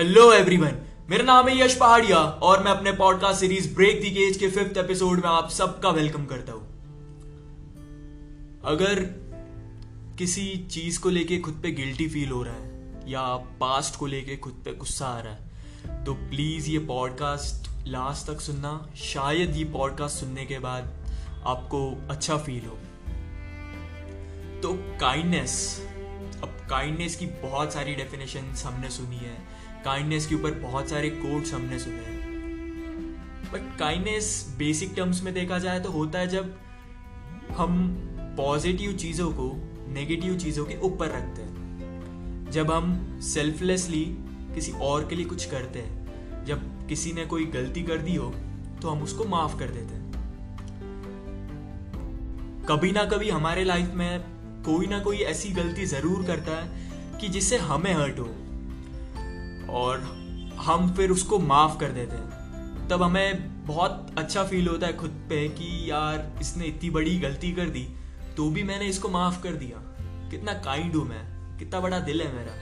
Hello everyone मेरा नाम है यश पहाड़िया और मैं अपने podcast series break the cage के फिफ्थ एपिसोड में आप सबका वेलकम करता हूँ। अगर किसी चीज़ को लेके खुद पे गिल्टी फील हो रहा है या पास्ट को लेके खुद पे गुस्सा आ रहा है तो प्लीज़ ये पॉडकास्ट लास्ट तक सुनना। शायद ये पॉडकास्ट सुनने के बाद आपको अच्छा फील हो। तो काइंडनेस अब काइंडनेस की बहुत सारी डेफिनेशन हमने सुनी है। काइंडनेस के ऊपर बहुत सारे कोड्स हमने सुने हैं। बट काइंडनेस बेसिक टर्म्स में देखा जाए तो होता है जब हम पॉजिटिव चीज़ों को नेगेटिव चीज़ों के ऊपर रखते हैं। जब हम सेल्फलेसली किसी और के लिए कुछ करते हैं, जब किसी ने कोई गलती कर दी हो तो हम उसको माफ़ कर देते हैं। कभी ना कभी हमारे लाइफ में कोई ना कोई ऐसी गलती ज़रूर करता है कि जिससे हमें हर्ट हो। और हम फिर उसको माफ़ कर देते हैं। तब हमें बहुत अच्छा फील होता है खुद पे कि यार, इसने इतनी बड़ी गलती कर दी तो भी मैंने इसको माफ़ कर दिया। कितना काइंड हूँ मैं, कितना बड़ा दिल है मेरा।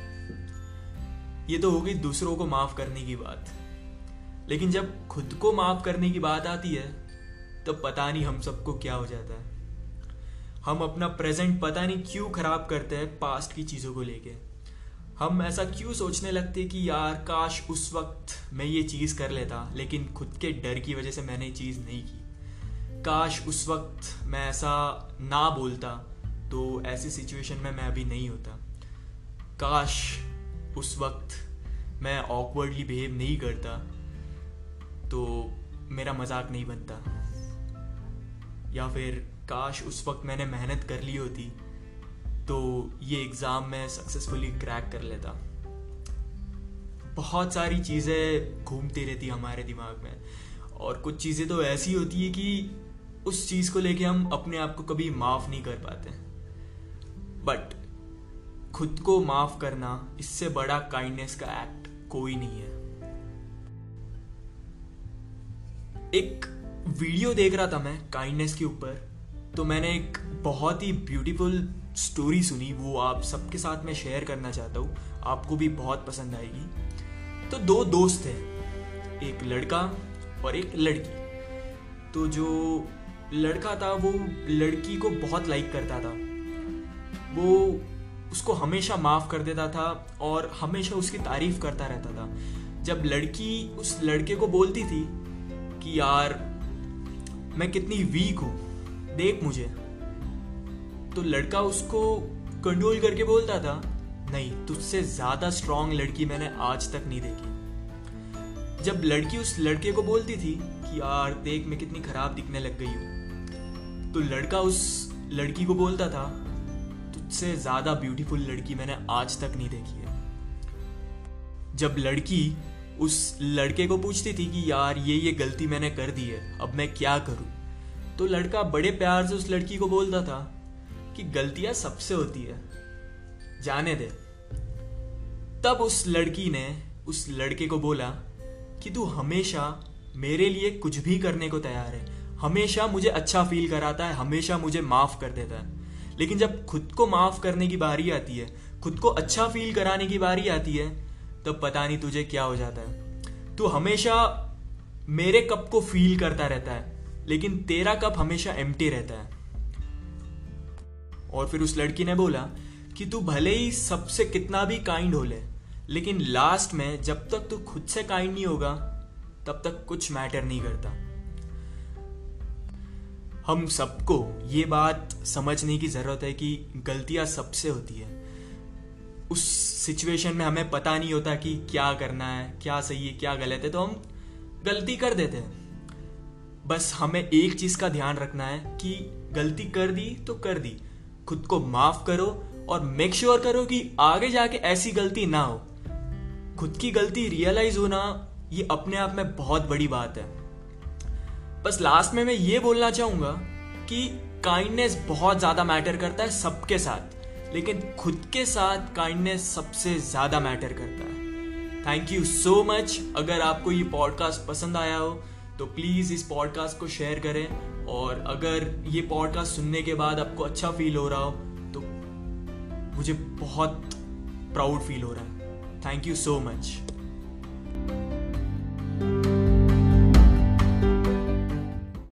ये तो हो गई दूसरों को माफ़ करने की बात। लेकिन जब खुद को माफ़ करने की बात आती है तो पता नहीं हम सबको क्या हो जाता है। हम अपना प्रेजेंट पता नहीं क्यों खराब करते हैं पास्ट की चीज़ों को लेके। हम ऐसा क्यों सोचने लगते कि यार, काश उस वक्त मैं ये चीज़ कर लेता, लेकिन खुद के डर की वजह से मैंने ये चीज़ नहीं की। काश उस वक्त मैं ऐसा ना बोलता तो ऐसी सिचुएशन में मैं अभी नहीं होता। काश उस वक्त मैं ऑकवर्डली बिहेव नहीं करता तो मेरा मज़ाक नहीं बनता। या फिर काश उस वक्त मैंने मेहनत कर ली होती तो ये एग्ज़ाम में सक्सेसफुली क्रैक कर लेता। बहुत सारी चीज़ें घूमती रहती हमारे दिमाग में। और कुछ चीज़ें तो ऐसी होती है कि उस चीज़ को लेके हम अपने आप को कभी माफ़ नहीं कर पाते। बट खुद को माफ़ करना इससे बड़ा काइंडनेस का एक्ट कोई नहीं है। एक वीडियो देख रहा था मैं काइंडनेस के ऊपर। तो मैंने एक बहुत ही ब्यूटीफुल स्टोरी सुनी, वो आप सबके साथ मैं शेयर करना चाहता हूँ। आपको भी बहुत पसंद आएगी। तो दो दोस्त थे एक लड़का और एक लड़की। तो जो लड़का था, वो लड़की को बहुत लाइक करता था। वो उसको हमेशा माफ़ कर देता था और हमेशा उसकी तारीफ़ करता रहता था। जब लड़की उस लड़के को बोलती थी कि, यार, मैं कितनी वीक हूँ, देख मुझे। तो लड़का उसको कंट्रोल करके बोलता था, नहीं, तुझसे ज़्यादा स्ट्रांग लड़की मैंने आज तक नहीं देखी. जब लड़की उस लड़के को बोलती थी कि, यार, देख, मैं कितनी खराब दिखने लग गई हूँ। तो लड़का उस लड़की को बोलता था, तुझसे ज़्यादा ब्यूटीफुल लड़की मैंने आज तक नहीं देखी है। जब लड़की उस लड़के को पूछती थी कि, यार, ये ये गलती मैंने कर दी है, अब मैं क्या करूँ? तो लड़का बड़े प्यार से उस लड़की को बोलता था कि गलतियाँ सबसे होती है। जाने दे। तब उस लड़की ने, उस लड़के को बोला कि तू हमेशा मेरे लिए कुछ भी करने को तैयार है। हमेशा मुझे अच्छा फील कराता है, हमेशा मुझे माफ़ कर देता है। लेकिन जब खुद को माफ़ करने की बारी आती है, खुद को अच्छा फील कराने की बारी आती है, तब तो पता नहीं तुझे क्या हो जाता है। तू हमेशा मेरे कप को फील करता रहता है, लेकिन तेरा कप हमेशा एम्प्टी रहता है। और फिर उस लड़की ने बोला कि तू भले ही सबसे कितना भी काइंड हो ले, लेकिन लास्ट में जब तक तू खुद से काइंड नहीं होगा, तब तक कुछ मैटर नहीं करता। हम सबको ये बात समझने की ज़रूरत है कि गलतियाँ सबसे होती है। उस सिचुएशन में हमें पता नहीं होता कि क्या करना है, क्या सही है, क्या गलत है तो हम गलती कर देते हैं। बस हमें एक चीज़ का ध्यान रखना है कि गलती कर दी तो कर दी। खुद को माफ़ करो और मेक श्योर sure करो कि आगे जाके ऐसी गलती ना हो। खुद की गलती रियलाइज़ होना, ये अपने आप में बहुत बड़ी बात है। बस लास्ट में मैं ये बोलना चाहूँगा कि काइंडनेस बहुत ज़्यादा मैटर करता है सबके साथ, लेकिन खुद के साथ काइंडनेस सबसे ज़्यादा मैटर करता है। थैंक यू सो मच अगर आपको ये पॉडकास्ट पसंद आया हो तो प्लीज़ इस पॉडकास्ट को शेयर करें और अगर ये पॉडकास्ट सुनने के बाद आपको अच्छा फील हो रहा हो तो मुझे बहुत प्राउड फील हो रहा है। Thank you so much